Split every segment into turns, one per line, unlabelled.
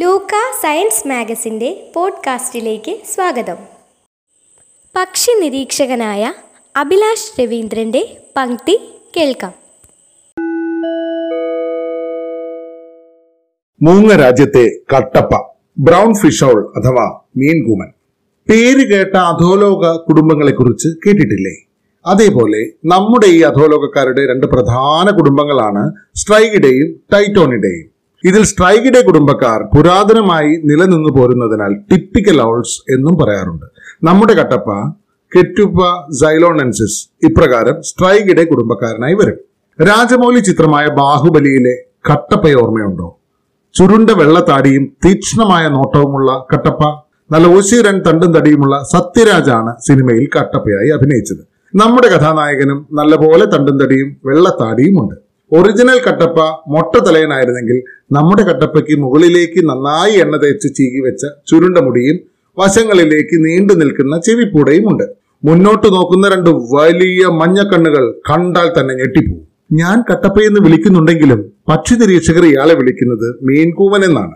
ലൂക്ക science മാഗസിന്റെ പോഡ്കാസ്റ്റിലേക്ക് സ്വാഗതം. പക്ഷി നിരീക്ഷകനായ അഭിലാഷ് രവീന്ദ്രന്റെ പങ്ക്തി കേൾക്കാം.
മൂങ്ങ രാജ്യത്തെ കട്ടപ്പ ബ്രൗൺ ഫിഷ് ഔൾ അഥവാ മീൻകൂമൻ. പേര് കേട്ട അധോലോക കുടുംബങ്ങളെ കുറിച്ച് കേട്ടിട്ടില്ലേ? അതേപോലെ നമ്മുടെ ഈ അധോലോകക്കാരുടെ രണ്ട് പ്രധാന കുടുംബങ്ങളാണ് സ്ട്രൈഗിഡേയും ടൈറ്റോണിഡേയും ഇതിൽ സ്ട്രൈക്കിന്റെ കുടുംബക്കാർ പുരാതനമായി നിലനിന്നു പോരുന്നതിനാൽ ടിപ്പിക്കൽ ഔൾസ് എന്നും പറയാറുണ്ട്. നമ്മുടെ കട്ടപ്പ കെറ്റുപ്പ സൈലോണൻസിസ് ഇപ്രകാരം സ്ട്രൈഗിഡേ കുടുംബക്കാരനായി വരും. രാജമൗലി ചിത്രമായ ബാഹുബലിയിലെ കട്ടപ്പയെ ഓർമ്മയുണ്ടോ? ചുരുണ്ട വെള്ളത്താടിയും തീക്ഷ്ണമായ നോട്ടവുമുള്ള കട്ടപ്പ നല്ല ഓശീരൻ തണ്ടും തടിയുമുള്ള സത്യരാജാണ് സിനിമയിൽ കട്ടപ്പയായി അഭിനയിച്ചത്. നമ്മുടെ കഥാനായകനും നല്ലപോലെ തണ്ടും തടിയും വെള്ളത്താടിയുമുണ്ട് ഒറിജിനൽ കട്ടപ്പ മൊട്ട തലയനായിരുന്നെങ്കിൽ നമ്മുടെ കട്ടപ്പയ്ക്ക് മുകളിലേക്ക് നന്നായി എണ്ണ തേച്ച് ചീകി വെച്ച ചുരുണ്ട മുടിയും വശങ്ങളിലേക്ക് നീണ്ടു നിൽക്കുന്ന ചെവിപ്പൂടയും ഉണ്ട്. മുന്നോട്ട് നോക്കുന്ന രണ്ട് വലിയ മഞ്ഞക്കണ്ണുകൾ കണ്ടാൽ തന്നെ ഞെട്ടിപ്പോവും. ഞാൻ കട്ടപ്പയെന്ന് വിളിക്കുന്നുണ്ടെങ്കിലും പക്ഷി നിരീക്ഷകർ ഇയാളെ വിളിക്കുന്നത് മീൻകൂവൻ എന്നാണ്.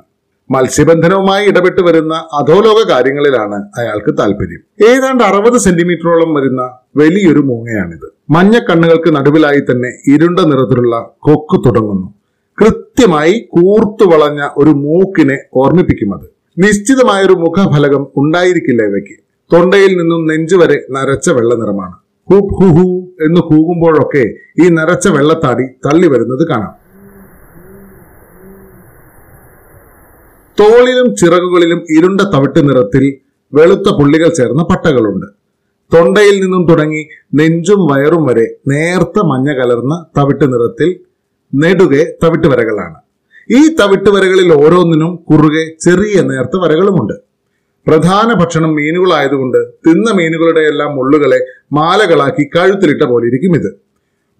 മത്സ്യബന്ധനവുമായി ഇടപെട്ട് വരുന്ന അധോലോക കാര്യങ്ങളിലാണ് അയാൾക്ക് താല്പര്യം. ഏതാണ്ട് അറുപത് സെന്റിമീറ്ററോളം വരുന്ന വലിയൊരു മൂങ്ങയാണിത്. മഞ്ഞ കണ്ണുകൾക്ക് നടുവിലായി തന്നെ ഇരുണ്ട നിറത്തിലുള്ള കൊക്ക് തുടങ്ങുന്നു. കൃത്യമായി കൂർത്തു വളഞ്ഞ ഒരു മൂക്കിനെ ഓർമ്മിപ്പിക്കും അത്. നിശ്ചിതമായൊരു മുഖഫലകം ഉണ്ടായിരിക്കില്ല ഇവയ്ക്ക്. തൊണ്ടയിൽ നിന്നും നെഞ്ചുവരെ നരച്ച വെള്ള നിറമാണ് ഹുപ് ഹു ഹു എന്ന് കൂകുമ്പോഴൊക്കെ ഈ നരച്ച വെള്ളത്താടി തള്ളി വരുന്നത് കാണാം. തോളിലും ചിറകുകളിലും ഇരുണ്ട തവിട്ട് നിറത്തിൽ വെളുത്ത പുള്ളികൾ ചേർന്ന പട്ടകളുണ്ട്. തൊണ്ടയിൽ നിന്നും തുടങ്ങി നെഞ്ചും വയറും വരെ നേർത്ത മഞ്ഞ കലർന്ന തവിട്ട് നിറത്തിൽ നെടുകെ തവിട്ട് വരകളാണ്. ഈ തവിട്ട് വരകളിൽ ഓരോന്നിനും കുറുകെ ചെറിയ നേർത്ത വരകളുമുണ്ട്. പ്രധാന ഭക്ഷണം മീനുകളായതുകൊണ്ട് തിന്ന മീനുകളുടെ എല്ലാം മുള്ളുകളെ മാലകളാക്കി കഴുത്തിലിട്ട പോലെ ഇരിക്കും ഇത്.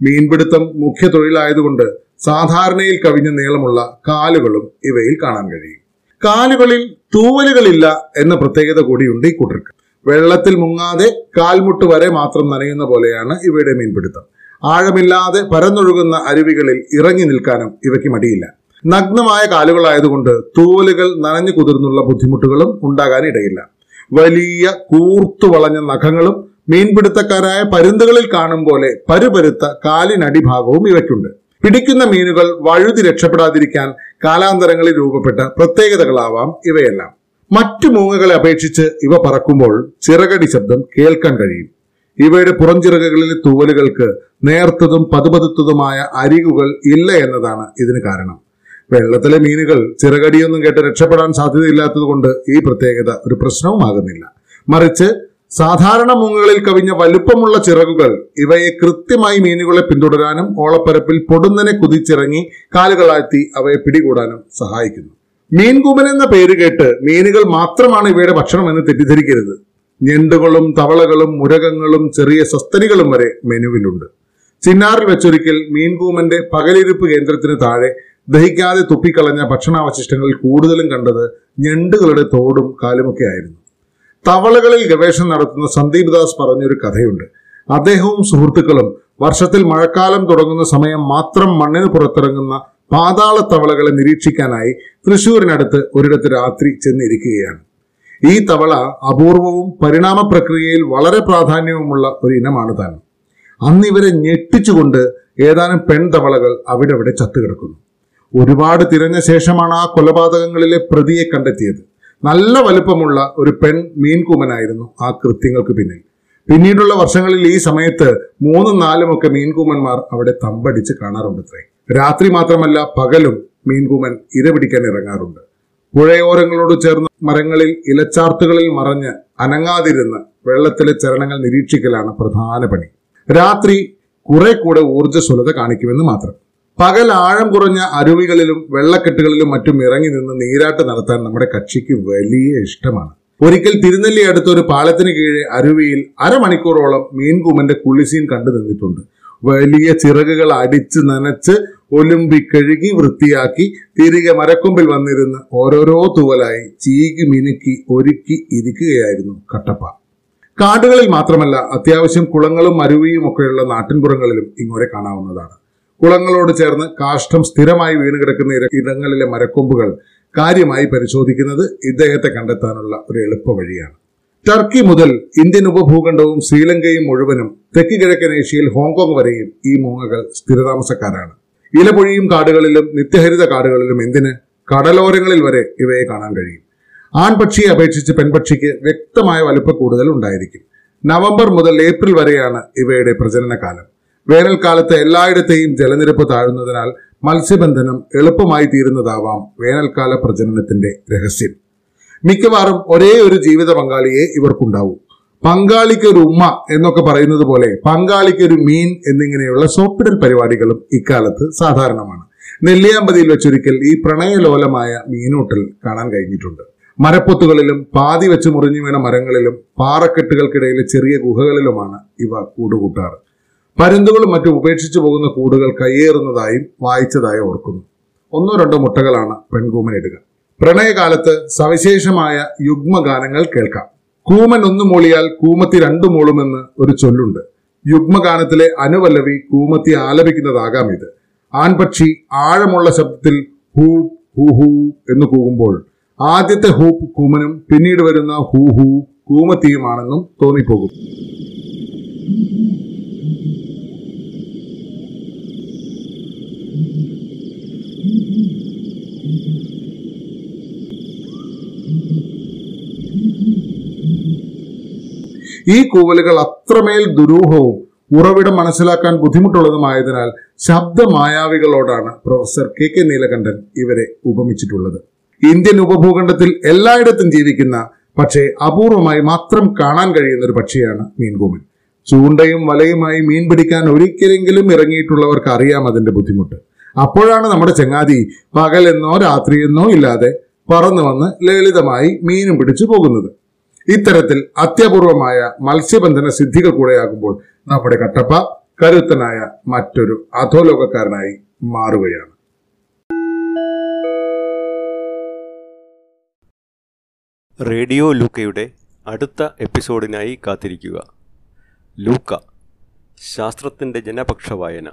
മീൻപിടുത്തം മുഖ്യ തൊഴിലായതുകൊണ്ട് സാധാരണയിൽ കവിഞ്ഞ നീളമുള്ള കാലുകളും ഇവയിൽ കാണാൻ കഴിയും. കാലുകളിൽ തൂവലുകളില്ല എന്ന പ്രത്യേകത കൂടിയുണ്ട് ഈ കൂട്ടർക്ക് വെള്ളത്തിൽ മുങ്ങാതെ കാൽമുട്ട് വരെ മാത്രം നനയുന്ന പോലെയാണ് ഇവയുടെ മീൻപിടുത്തം. ആഴമില്ലാതെ പരന്നൊഴുകുന്ന അരുവികളിൽ ഇറങ്ങി നിൽക്കാനും ഇവയ്ക്ക് മടിയില്ല. നഗ്നമായ കാലുകളായതുകൊണ്ട് തൂവലുകൾ നനഞ്ഞു കുതിർന്നുള്ള ബുദ്ധിമുട്ടുകളും ഉണ്ടാകാനിടയില്ല. വലിയ കൂർത്തു വളഞ്ഞ നഖങ്ങളും മീൻപിടുത്തക്കാരായ പരുന്തുകളിൽ കാണും പോലെ പരുപരുത്ത കാലിനടിഭാഗവും ഇവയ്ക്കുണ്ട്. പിടിക്കുന്ന മീനുകൾ വഴുതി രക്ഷപ്പെടാതിരിക്കാൻ കാലാന്തരങ്ങളിൽ രൂപപ്പെട്ട പ്രത്യേകതകളാവാം ഇവയെല്ലാം. മറ്റു മൂങ്ങകളെ അപേക്ഷിച്ച് ഇവ പറക്കുമ്പോൾ ചിറകടി ശബ്ദം കേൾക്കാൻ കഴിയും. ഇവയുടെ പുറംചിറകുകളിലെ തൂവലുകൾക്ക് നേർത്തതും പതുപതുത്തതുമായ അരികുകൾ ഇല്ല എന്നതാണ് ഇതിന് കാരണം. വെള്ളത്തിലെ മീനുകൾ ചിറകടിയൊന്നും കേട്ട് രക്ഷപ്പെടാൻ സാധ്യതയില്ലാത്തതുകൊണ്ട് ഈ പ്രത്യേകത ഒരു പ്രശ്നവുമാകുന്നില്ല. മറിച്ച് സാധാരണ മൂങ്ങകളിൽ കവിഞ്ഞ വലുപ്പമുള്ള ചിറകുകൾ ഇവയെ കൃത്യമായി മീനുകളെ പിന്തുടരാനും ഓളപ്പരപ്പിൽ പൊടുന്നനെ കുതിച്ചിറങ്ങി കാലുകളാഴ്ത്തി അവയെ പിടികൂടാനും സഹായിക്കുന്നു. മീൻകൂമൻ എന്ന പേര് കേട്ട് മീനുകൾ മാത്രമാണ് ഇവയുടെ ഭക്ഷണം എന്ന് തെറ്റിദ്ധരിക്കരുത്. ഞണ്ടുകളും തവളകളും മുരകങ്ങളും ചെറിയ സസ്തനികളും വരെ മെനുവിലുണ്ട്. ചിന്നാറിൽ വെച്ചൊരിക്കൽ മീൻകൂമന്റെ പകലിരിപ്പ് കേന്ദ്രത്തിന് താഴെ ദഹിക്കാതെ തുപ്പിക്കളഞ്ഞ ഭക്ഷണാവശിഷ്ടങ്ങളിൽ കൂടുതലും കണ്ടത് ഞണ്ടുകളുടെ തോടും കാലുമൊക്കെ ആയിരുന്നു. തവളകളിൽ ഗവേഷണം നടത്തുന്ന സന്ദീപ് ദാസ് പറഞ്ഞൊരു കഥയുണ്ട്. അദ്ദേഹവും സുഹൃത്തുക്കളും വർഷത്തിൽ മഴക്കാലം തുടങ്ങുന്ന സമയം മാത്രം മണ്ണിന് പുറത്തിറങ്ങുന്ന പാതാള തവളകളെ നിരീക്ഷിക്കാനായി തൃശൂരിനടുത്ത് ഒരിടത്ത് രാത്രി ചെന്നിരിക്കുകയാണ്. ഈ തവള അപൂർവവും പരിണാമ പ്രക്രിയയിൽ വളരെ പ്രാധാന്യവുമുള്ള ഒരു ഇനമാണ് താൻ. അന്ന് ഇവരെ ഞെട്ടിച്ചുകൊണ്ട് ഏതാനും പെൺതവളകൾ അവിടെ അവിടെ ചത്തുകിടക്കുന്നു. ഒരുപാട് തിരഞ്ഞ ശേഷമാണ് ആ കൊലപാതകങ്ങളിലെ പ്രതിയെ കണ്ടെത്തിയത്. നല്ല വലുപ്പമുള്ള ഒരു പെൺ മീൻകൂമനായിരുന്നു ആ കൃത്യങ്ങൾക്ക് പിന്നിൽ. പിന്നീടുള്ള വർഷങ്ങളിൽ ഈ സമയത്ത് മൂന്നും നാലും ഒക്കെ മീൻകൂമന്മാർ അവിടെ തമ്പടിച്ച് കാണാറുണ്ടത്രേ. രാത്രി മാത്രമല്ല പകലും മീൻകൂമൻ ഇര പിടിക്കാൻ ഇറങ്ങാറുണ്ട്. പുഴയോരങ്ങളോട് ചേർന്ന് മരങ്ങളിൽ ഇലച്ചാർത്തുകളിൽ മറഞ്ഞ് അനങ്ങാതിരുന്ന് വെള്ളത്തിലെ ചരണങ്ങൾ നിരീക്ഷിക്കലാണ് പ്രധാന പണി. രാത്രി കുറെ കൂടെ ഊർജസ്വലത കാണിക്കുമെന്ന് മാത്രം. പകൽ ആഴം കുറഞ്ഞ അരുവികളിലും വെള്ളക്കെട്ടുകളിലും മറ്റും ഇറങ്ങി നിന്ന് നീരാട്ട് നടത്താൻ നമ്മുടെ കക്ഷിക്ക് വലിയ ഇഷ്ടമാണ്. ഒരിക്കൽ തിരുനെല്ലി അടുത്ത ഒരു പാലത്തിന് കീഴെ അരുവിയിൽ അരമണിക്കൂറോളം മീൻകൂമന്റെ കുളിസീൻ കണ്ടു നിന്നിട്ടുണ്ട്. വലിയ ചിറകുകൾ അടിച്ച് നനച്ച് ഒലുമ്പി കഴുകി വൃത്തിയാക്കി തിരികെ മരക്കൊമ്പിൽ വന്നിരുന്ന് ഓരോരോ തൂവലായി ചീകി മിനുക്കി ഒരുക്കി ഇരിക്കുകയായിരുന്നു കട്ടപ്പ. കാടുകളിൽ മാത്രമല്ല അത്യാവശ്യം കുളങ്ങളും അരുവിയും ഒക്കെയുള്ള നാട്ടിൻപുറങ്ങളിലും ഇങ്ങോട്ട് കാണാവുന്നതാണ്. കുളങ്ങളോട് ചേർന്ന് കാഷ്ടം സ്ഥിരമായി വീണ് കിടക്കുന്ന ഇടങ്ങളിലെ മരക്കൊമ്പുകൾ കാര്യമായി പരിശോധിക്കുന്നത് ഇദ്ദേഹത്തെ കണ്ടെത്താനുള്ള ഒരു എളുപ്പ വഴിയാണ്. ടർക്കി മുതൽ ഇന്ത്യൻ ഉപഭൂഖണ്ഡവും ശ്രീലങ്കയും മുഴുവനും തെക്ക് കിഴക്കൻ ഏഷ്യയിൽ ഹോങ്കോങ് വരെയും ഈ മൂങ്ങകൾ സ്ഥിരതാമസക്കാരാണ്. ഇലപൊഴിയും കാടുകളിലും നിത്യഹരിത കാടുകളിലും എന്തിന്? കടലോരങ്ങളിൽ വരെ ഇവയെ കാണാൻ കഴിയും. ആൺപക്ഷിയെ അപേക്ഷിച്ച് പെൺപക്ഷിക്ക് വ്യക്തമായ വലുപ്പ കൂടുതൽ ഉണ്ടായിരിക്കും. നവംബർ മുതൽ ഏപ്രിൽ വരെയാണ് ഇവയുടെ പ്രജനന കാലം വേനൽക്കാലത്ത് എല്ലായിടത്തെയും ജലനിരപ്പ് താഴുന്നതിനാൽ മത്സ്യബന്ധനം എളുപ്പമായി തീരുന്നതാവാം വേനൽക്കാല പ്രജനനത്തിന്റെ രഹസ്യം. മിക്കവാറും ഒരേ ഒരു ജീവിത പങ്കാളിയെ ഇവർക്കുണ്ടാവും. പങ്കാളിക്ക് ഒരു ഉമ്മ എന്നൊക്കെ പറയുന്നത് പോലെ പങ്കാളിക്ക് ഒരു മീൻ എന്നിങ്ങനെയുള്ള സോപ്പിടൽ പരിപാടികളും ഇക്കാലത്ത് സാധാരണമാണ്. നെല്ലിയാമ്പതിയിൽ വെച്ചൊരിക്കൽ ഈ പ്രണയലോലമായ മീനൂട്ടൽ കാണാൻ കഴിഞ്ഞിട്ടുണ്ട്. മരപ്പൊത്തുകളിലും പാതി വെച്ച് മുറിഞ്ഞു വീണ മരങ്ങളിലും പാറക്കെട്ടുകൾക്കിടയിലെ ചെറിയ ഗുഹകളിലുമാണ് ഇവ കൂടുകൂട്ടാറ്. പരുന്തുകളും മറ്റും ഉപേക്ഷിച്ചു പോകുന്ന കൂടുകൾ കയ്യേറുന്നതായും വായിച്ചതായും ഓർക്കുന്നു. ഒന്നോ രണ്ടോ മുട്ടകളാണ് പെൺകൂമനിടുക പ്രണയകാലത്ത് സവിശേഷമായ യുഗ്മഗാനങ്ങൾ കേൾക്കാം. കൂമൻ ഒന്നു മൂളിയാൽ കൂമത്തി രണ്ടു മൂളുമെന്ന് ഒരു ചൊല്ലുണ്ട്. യുഗ്മഗാനത്തിലെ അനുവല്ലവി കൂമത്തി ആലപിക്കുന്നതാകാം ഇത്. ആൺപക്ഷി ആഴമുള്ള ശബ്ദത്തിൽ ഹൂ ഹൂ ഹൂ എന്ന് കൂകുമ്പോൾ ആദ്യത്തെ ഹൂപ്പ് കൂമനും പിന്നീട് വരുന്ന ഹൂ ഹൂ കൂമത്തിയുമാണെന്നും തോന്നിപ്പോകും. ഈ കൂവലുകൾ അത്രമേൽ ദുരൂഹവും ഉറവിടം മനസ്സിലാക്കാൻ ബുദ്ധിമുട്ടുള്ളതുമായതിനാൽ ശബ്ദമായാവികളോടാണ് പ്രൊഫസർ കെ കെ നീലകണ്ഠൻ ഇവരെ ഉപമിച്ചിട്ടുള്ളത്. ഇന്ത്യൻ ഉപഭൂഖണ്ഡത്തിൽ എല്ലായിടത്തും ജീവിക്കുന്ന പക്ഷേ അപൂർവമായി മാത്രം കാണാൻ കഴിയുന്ന ഒരു പക്ഷിയാണ് മീൻകൂമൻ ചൂണ്ടയും വലയുമായി മീൻ പിടിക്കാൻ ഒരിക്കലെങ്കിലും ഇറങ്ങിയിട്ടുള്ളവർക്ക് അറിയാം അതിന്റെ ബുദ്ധിമുട്ട്. അപ്പോഴാണ് നമ്മുടെ ചങ്ങാതി പകലെന്നോ രാത്രിയെന്നോ ഇല്ലാതെ പറന്നു വന്ന് ലളിതമായി മീനും പിടിച്ചു പോകുന്നത്. ഇത്തരത്തിൽ അത്യപൂർവമായ മത്സ്യബന്ധന സിദ്ധികൾ കൂടെയാകുമ്പോൾ നമ്മുടെ കട്ടപ്പ കരുത്തനായ മറ്റൊരു അധോലോകക്കാരനായി മാറുകയാണ്.
റേഡിയോ ലൂക്കയുടെ അടുത്ത എപ്പിസോഡിനായി കാത്തിരിക്കുക. ലൂക്ക ശാസ്ത്രത്തിന്റെ ജനപക്ഷ വായന